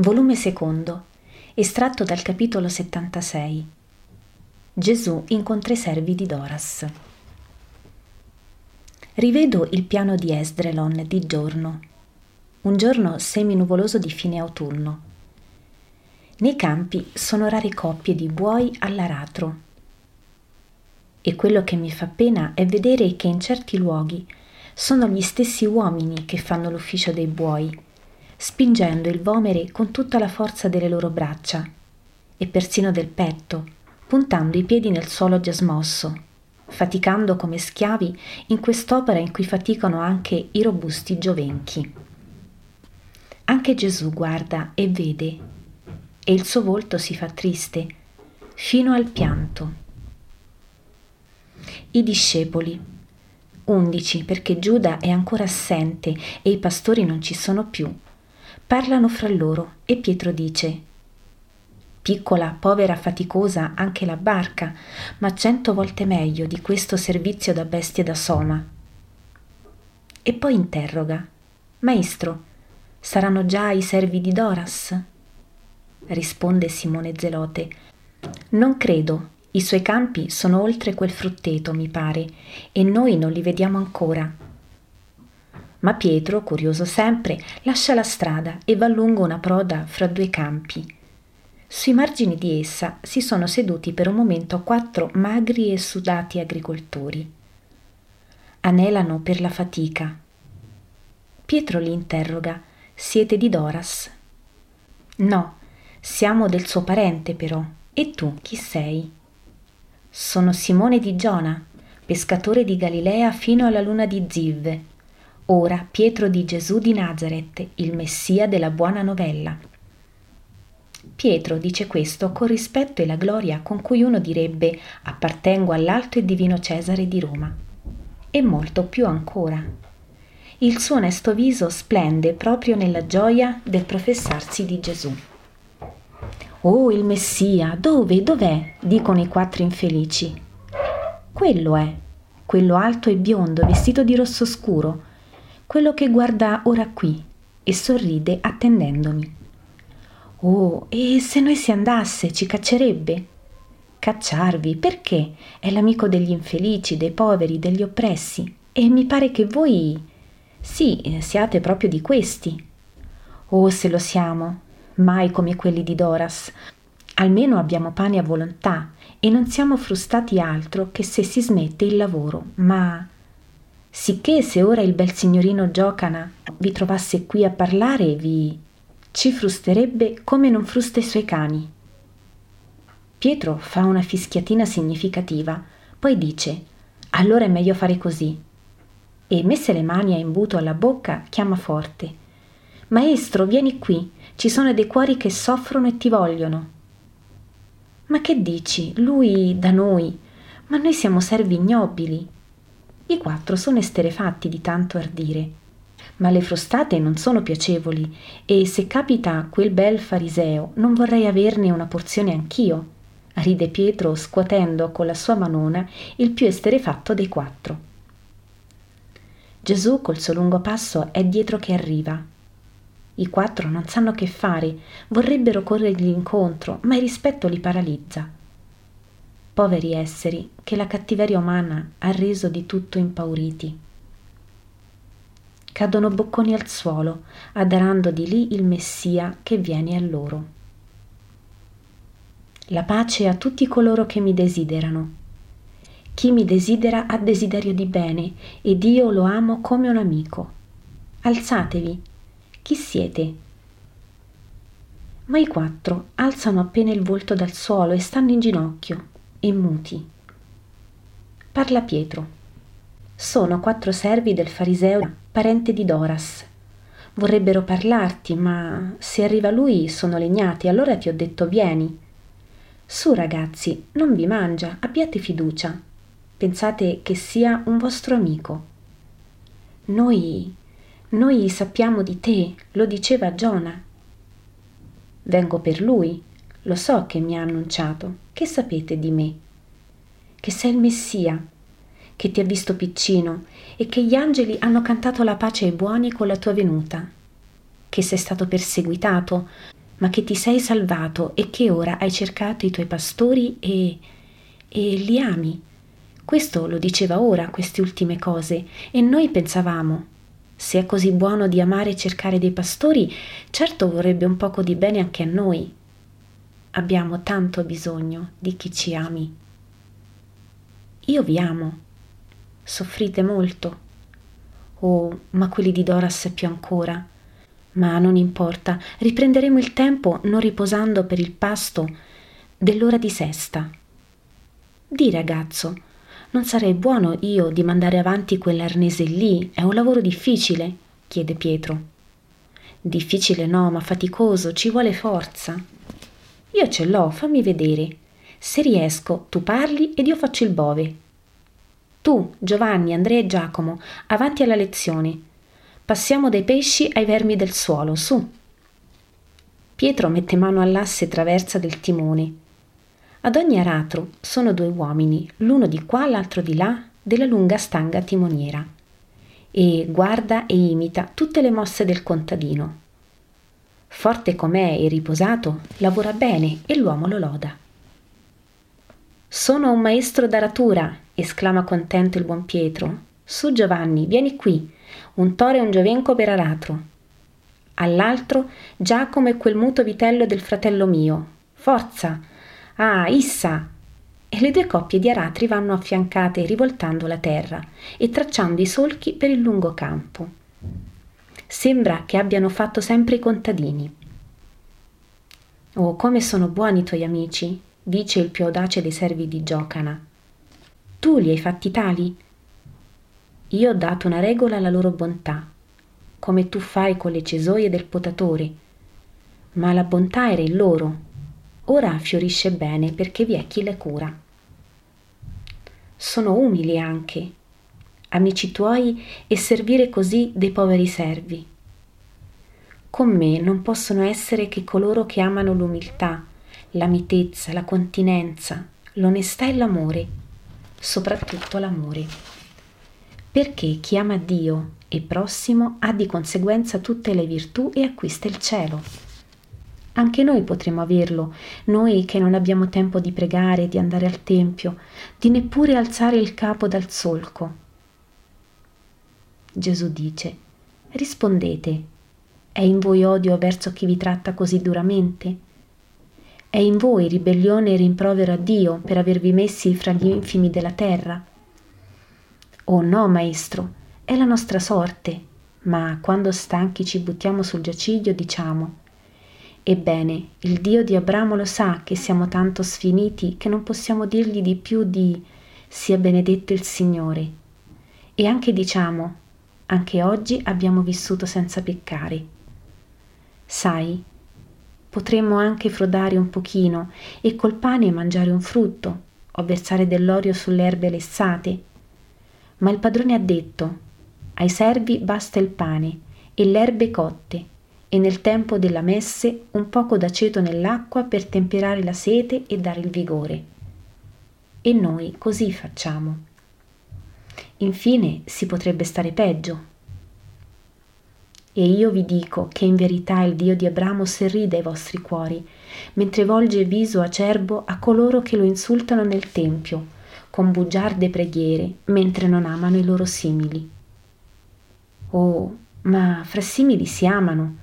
Volume secondo, estratto dal capitolo 76. Gesù incontra i servi di Doras. Rivedo il piano di Esdrelon di giorno, un giorno seminuvoloso di fine autunno. Nei campi sono rare coppie di buoi all'aratro. E quello che mi fa pena è vedere che in certi luoghi sono gli stessi uomini che fanno l'ufficio dei buoi spingendo il vomere con tutta la forza delle loro braccia e persino del petto, puntando i piedi nel suolo già smosso, faticando come schiavi in quest'opera in cui faticano anche i robusti giovenchi. Anche Gesù guarda e vede, e il suo volto si fa triste, fino al pianto. I discepoli, undici perché Giuda è ancora assente e i pastori non ci sono più, Parlano fra loro e Pietro dice Piccola, povera, faticosa anche la barca, ma cento volte meglio di questo servizio da bestie da soma. E poi interroga Maestro, saranno già i servi di Doras? Risponde Simone Zelote Non credo, i suoi campi sono oltre quel frutteto, mi pare, e noi non li vediamo ancora. Ma Pietro, curioso sempre, lascia la strada e va lungo una proda fra due campi. Sui margini di essa si sono seduti per un momento quattro magri e sudati agricoltori. Anelano per la fatica. Pietro li interroga: Siete di Doras? No, siamo del suo parente però. E tu chi sei? Sono Simone di Giona, pescatore di Galilea fino alla luna di Ziv ora Pietro di Gesù di Nazareth, il Messia della buona novella. Pietro dice questo con rispetto e la gloria con cui uno direbbe appartengo all'alto e divino Cesare di Roma. E molto più ancora. Il suo onesto viso splende proprio nella gioia del professarsi di Gesù. Oh, il Messia, dove, dov'è? dicono i quattro infelici. Quello è, quello alto e biondo, vestito di rosso scuro, quello che guarda ora qui e sorride attendendomi. Oh, e se noi si andasse ci caccerebbe? Cacciarvi perché? È l'amico degli infelici, dei poveri, degli oppressi. E mi pare che voi sì, siate proprio di questi. Oh, se lo siamo, mai come quelli di Doras. Almeno abbiamo pane a volontà e non siamo frustati altro che se si smette il lavoro, ma sicché se ora il bel signorino Giocana vi trovasse qui a parlare vi ci frusterebbe come non frusta i suoi cani. Pietro fa una fischiatina significativa, poi dice allora è meglio fare così. E messe le mani a imbuto alla bocca, chiama forte. Maestro, vieni qui, ci sono dei cuori che soffrono e ti vogliono. Ma che dici? Lui da noi. Ma noi siamo servi ignobili. I quattro sono esterefatti di tanto ardire. Ma le frustate non sono piacevoli e se capita quel bel fariseo non vorrei averne una porzione anch'io. Ride Pietro scuotendo con la sua manona il più esterefatto dei quattro. Gesù col suo lungo passo è dietro che arriva. I quattro non sanno che fare, vorrebbero corrergli incontro, ma il rispetto li paralizza poveri esseri che la cattiveria umana ha reso di tutto impauriti. Cadono bocconi al suolo, adarando di lì il Messia che viene a loro. La pace a tutti coloro che mi desiderano. Chi mi desidera ha desiderio di bene ed io lo amo come un amico. Alzatevi. Chi siete? Ma i quattro alzano appena il volto dal suolo e stanno in ginocchio, e muti. Parla Pietro. Sono quattro servi del fariseo, parente di Doras. Vorrebbero parlarti, ma se arriva lui sono legnati, allora ti ho detto vieni. Su ragazzi, non vi mangia, abbiate fiducia. Pensate che sia un vostro amico. Noi, noi sappiamo di te, lo diceva Giona. Vengo per lui, lo so che mi ha annunciato. Che sapete di me? Che sei il Messia, che ti ha visto piccino e che gli angeli hanno cantato la pace ai buoni con la tua venuta, che sei stato perseguitato, ma che ti sei salvato e che ora hai cercato i tuoi pastori e... e li ami. Questo lo diceva ora, queste ultime cose, e noi pensavamo, se è così buono di amare e cercare dei pastori, certo vorrebbe un poco di bene anche a noi. Abbiamo tanto bisogno di chi ci ami. Io vi amo. Soffrite molto. Oh, ma quelli di Doras più ancora. Ma non importa, riprenderemo il tempo non riposando per il pasto dell'ora di sesta. Di ragazzo, non sarei buono io di mandare avanti quell'arnese lì, è un lavoro difficile? chiede Pietro. Difficile no, ma faticoso, ci vuole forza. Io ce l'ho, fammi vedere. Se riesco, tu parli ed io faccio il bove. Tu, Giovanni, Andrea e Giacomo, avanti alla lezione. Passiamo dai pesci ai vermi del suolo, su. Pietro mette mano all'asse traversa del timone. Ad ogni aratro sono due uomini, l'uno di qua, l'altro di là, della lunga stanga timoniera. E guarda e imita tutte le mosse del contadino. Forte com'è e riposato, lavora bene e l'uomo lo loda. Sono un maestro d'aratura, esclama contento il buon Pietro. Su Giovanni, vieni qui, un toro e un giovenco per aratro. All'altro Giacomo e quel muto vitello del fratello mio. Forza! Ah, issa! E le due coppie di aratri vanno affiancate rivoltando la terra e tracciando i solchi per il lungo campo. Sembra che abbiano fatto sempre i contadini. Oh, come sono buoni i tuoi amici, dice il più audace dei servi di Giocana. Tu li hai fatti tali? Io ho dato una regola alla loro bontà, come tu fai con le cesoie del potatore. Ma la bontà era in loro. Ora fiorisce bene perché vi è chi le cura. Sono umili anche, amici tuoi, e servire così dei poveri servi. Con me non possono essere che coloro che amano l'umiltà, la mitezza, la continenza, l'onestà e l'amore, soprattutto l'amore. Perché chi ama Dio e prossimo ha di conseguenza tutte le virtù e acquista il cielo. Anche noi potremo averlo, noi che non abbiamo tempo di pregare, di andare al tempio, di neppure alzare il capo dal solco Gesù dice, rispondete, è in voi odio verso chi vi tratta così duramente? È in voi ribellione e rimprovero a Dio per avervi messi fra gli infimi della terra? Oh no, maestro, è la nostra sorte, ma quando stanchi ci buttiamo sul giaciglio diciamo, Ebbene, il Dio di Abramo lo sa che siamo tanto sfiniti che non possiamo dirgli di più di sia benedetto il Signore. E anche diciamo, anche oggi abbiamo vissuto senza peccare. Sai, potremmo anche frodare un pochino e col pane mangiare un frutto o versare dell'olio sulle erbe lessate. Ma il padrone ha detto, ai servi basta il pane e le erbe cotte e nel tempo della messe un poco d'aceto nell'acqua per temperare la sete e dare il vigore. E noi così facciamo. Infine si potrebbe stare peggio. E io vi dico che in verità il Dio di Abramo sorride ai vostri cuori, mentre volge viso acerbo a coloro che lo insultano nel Tempio, con bugiarde preghiere, mentre non amano i loro simili. Oh, ma fra simili si amano,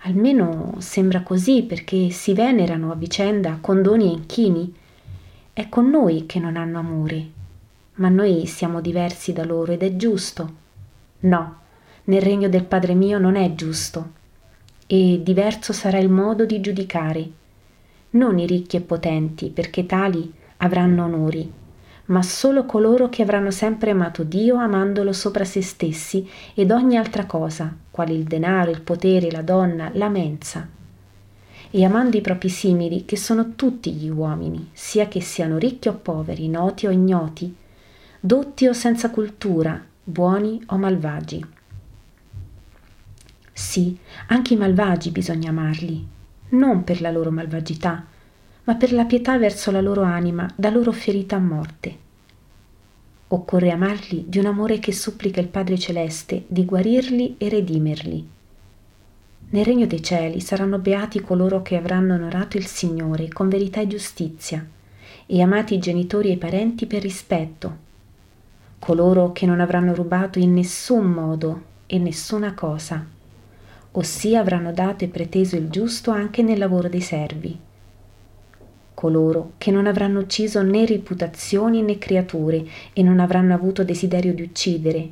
almeno sembra così perché si venerano a vicenda con doni e inchini. È con noi che non hanno amore, ma noi siamo diversi da loro ed è giusto. No, nel regno del Padre mio non è giusto, e diverso sarà il modo di giudicare. Non i ricchi e potenti, perché tali avranno onori, ma solo coloro che avranno sempre amato Dio amandolo sopra se stessi ed ogni altra cosa, quali il denaro, il potere, la donna, la mensa. E amando i propri simili, che sono tutti gli uomini, sia che siano ricchi o poveri, noti o ignoti, dotti o senza cultura, buoni o malvagi. Sì, anche i malvagi bisogna amarli, non per la loro malvagità, ma per la pietà verso la loro anima da loro ferita a morte. Occorre amarli di un amore che supplica il Padre Celeste di guarirli e redimerli. Nel regno dei cieli saranno beati coloro che avranno onorato il Signore con verità e giustizia e amati i genitori e i parenti per rispetto, coloro che non avranno rubato in nessun modo e nessuna cosa, ossia avranno dato e preteso il giusto anche nel lavoro dei servi coloro che non avranno ucciso né reputazioni né creature e non avranno avuto desiderio di uccidere,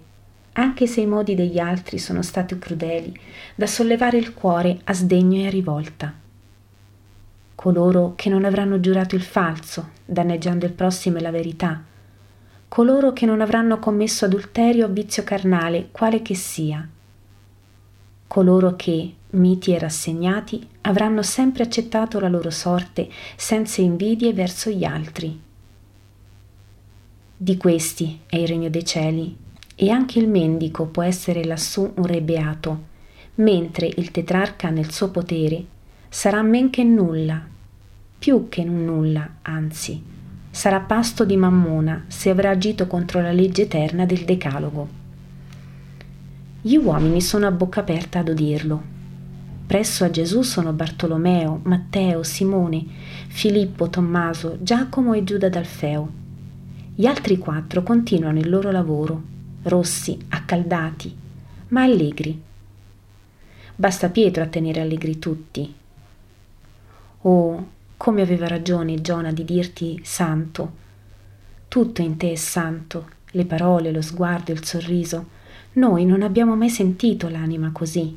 anche se i modi degli altri sono stati crudeli, da sollevare il cuore a sdegno e a rivolta. Coloro che non avranno giurato il falso, danneggiando il prossimo e la verità. Coloro che non avranno commesso adulterio o vizio carnale, quale che sia. Coloro che, miti e rassegnati, avranno sempre accettato la loro sorte senza invidie verso gli altri. Di questi è il regno dei cieli, e anche il mendico può essere lassù un re beato, mentre il tetrarca nel suo potere sarà men che nulla, più che nulla, anzi, sarà pasto di mammona se avrà agito contro la legge eterna del Decalogo. Gli uomini sono a bocca aperta ad udirlo Presso a Gesù sono Bartolomeo, Matteo, Simone, Filippo, Tommaso, Giacomo e Giuda d'Alfeo. Gli altri quattro continuano il loro lavoro, rossi, accaldati, ma allegri. Basta Pietro a tenere allegri tutti. Oh, come aveva ragione Giona di dirti santo. Tutto in te è santo, le parole, lo sguardo, il sorriso. Noi non abbiamo mai sentito l'anima così.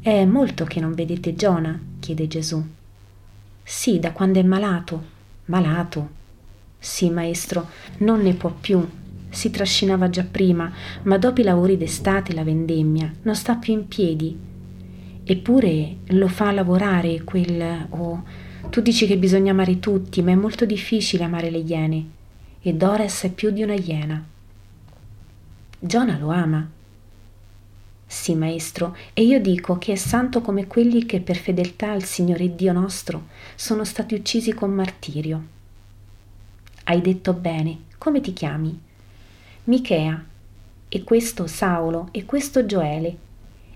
È molto che non vedete Giona? chiede Gesù. Sì, da quando è malato. Malato? Sì, maestro, non ne può più. Si trascinava già prima, ma dopo i lavori d'estate e la vendemmia non sta più in piedi. Eppure lo fa lavorare quel... Oh, tu dici che bisogna amare tutti, ma è molto difficile amare le iene. E Doris è più di una iena. Giona lo ama, sì, maestro, e io dico che è santo come quelli che per fedeltà al Signore Dio nostro sono stati uccisi con martirio. Hai detto bene, come ti chiami? Michea, e questo Saulo, e questo Gioele,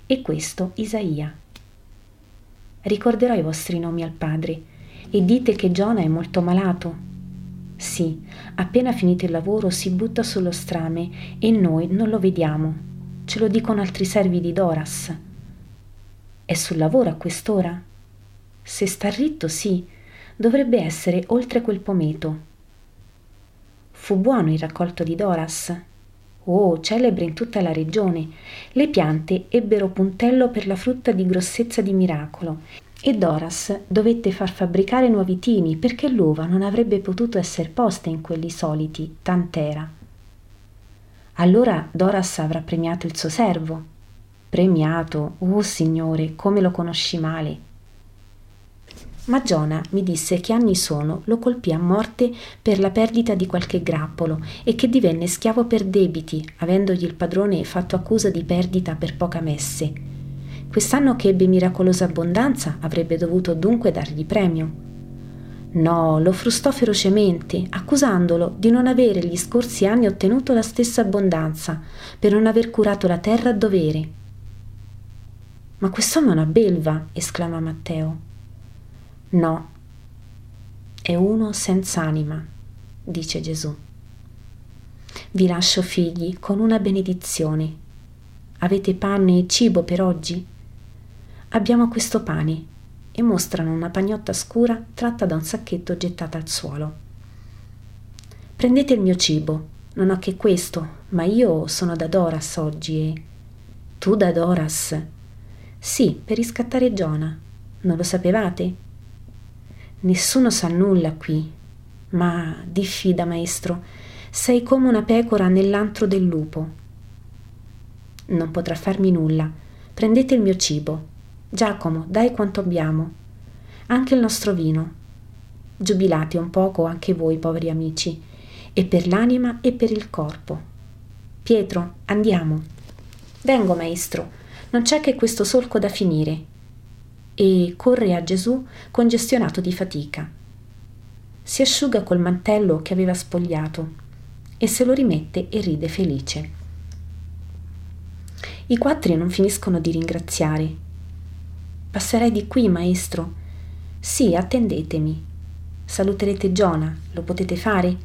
e questo Isaia. Ricorderò i vostri nomi al padre, e dite che Giona è molto malato. Sì, appena finito il lavoro si butta sullo strame e noi non lo vediamo Ce lo dicono altri servi di Doras. È sul lavoro a quest'ora? Se sta ritto, sì, dovrebbe essere oltre quel pometo. Fu buono il raccolto di Doras. Oh, celebre in tutta la regione. Le piante ebbero puntello per la frutta di grossezza di miracolo e Doras dovette far fabbricare nuovi tini perché l'uva non avrebbe potuto essere posta in quelli soliti, tant'era. Allora Doras avrà premiato il suo servo. Premiato, oh signore, come lo conosci male. Ma Giona mi disse che anni sono lo colpì a morte per la perdita di qualche grappolo e che divenne schiavo per debiti, avendogli il padrone fatto accusa di perdita per poca messe. Quest'anno che ebbe miracolosa abbondanza avrebbe dovuto dunque dargli premio. No, lo frustò ferocemente, accusandolo di non avere gli scorsi anni ottenuto la stessa abbondanza, per non aver curato la terra a dovere. Ma quest'uomo è una belva, esclama Matteo. No, è uno senza anima, dice Gesù. Vi lascio figli con una benedizione. Avete pane e cibo per oggi? Abbiamo questo pane e mostrano una pagnotta scura tratta da un sacchetto gettata al suolo. Prendete il mio cibo, non ho che questo, ma io sono da Doras oggi e... Tu da Doras? Sì, per riscattare Giona. Non lo sapevate? Nessuno sa nulla qui. Ma diffida, maestro, sei come una pecora nell'antro del lupo. Non potrà farmi nulla. Prendete il mio cibo. Giacomo, dai quanto abbiamo. Anche il nostro vino. Giubilate un poco anche voi, poveri amici, e per l'anima e per il corpo. Pietro, andiamo. Vengo, maestro, non c'è che questo solco da finire. E corre a Gesù congestionato di fatica. Si asciuga col mantello che aveva spogliato e se lo rimette e ride felice. I quattri non finiscono di ringraziare Passerai di qui, maestro. Sì, attendetemi. Saluterete Giona, lo potete fare?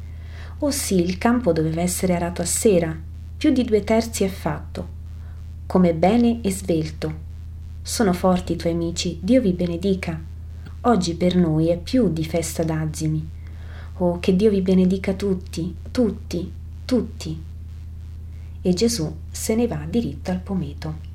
Oh sì, il campo doveva essere arato a sera, più di due terzi è fatto. Come bene e svelto. Sono forti i tuoi amici, Dio vi benedica. Oggi per noi è più di festa d'azimi. Oh, che Dio vi benedica tutti, tutti, tutti. E Gesù se ne va diritto al pometo.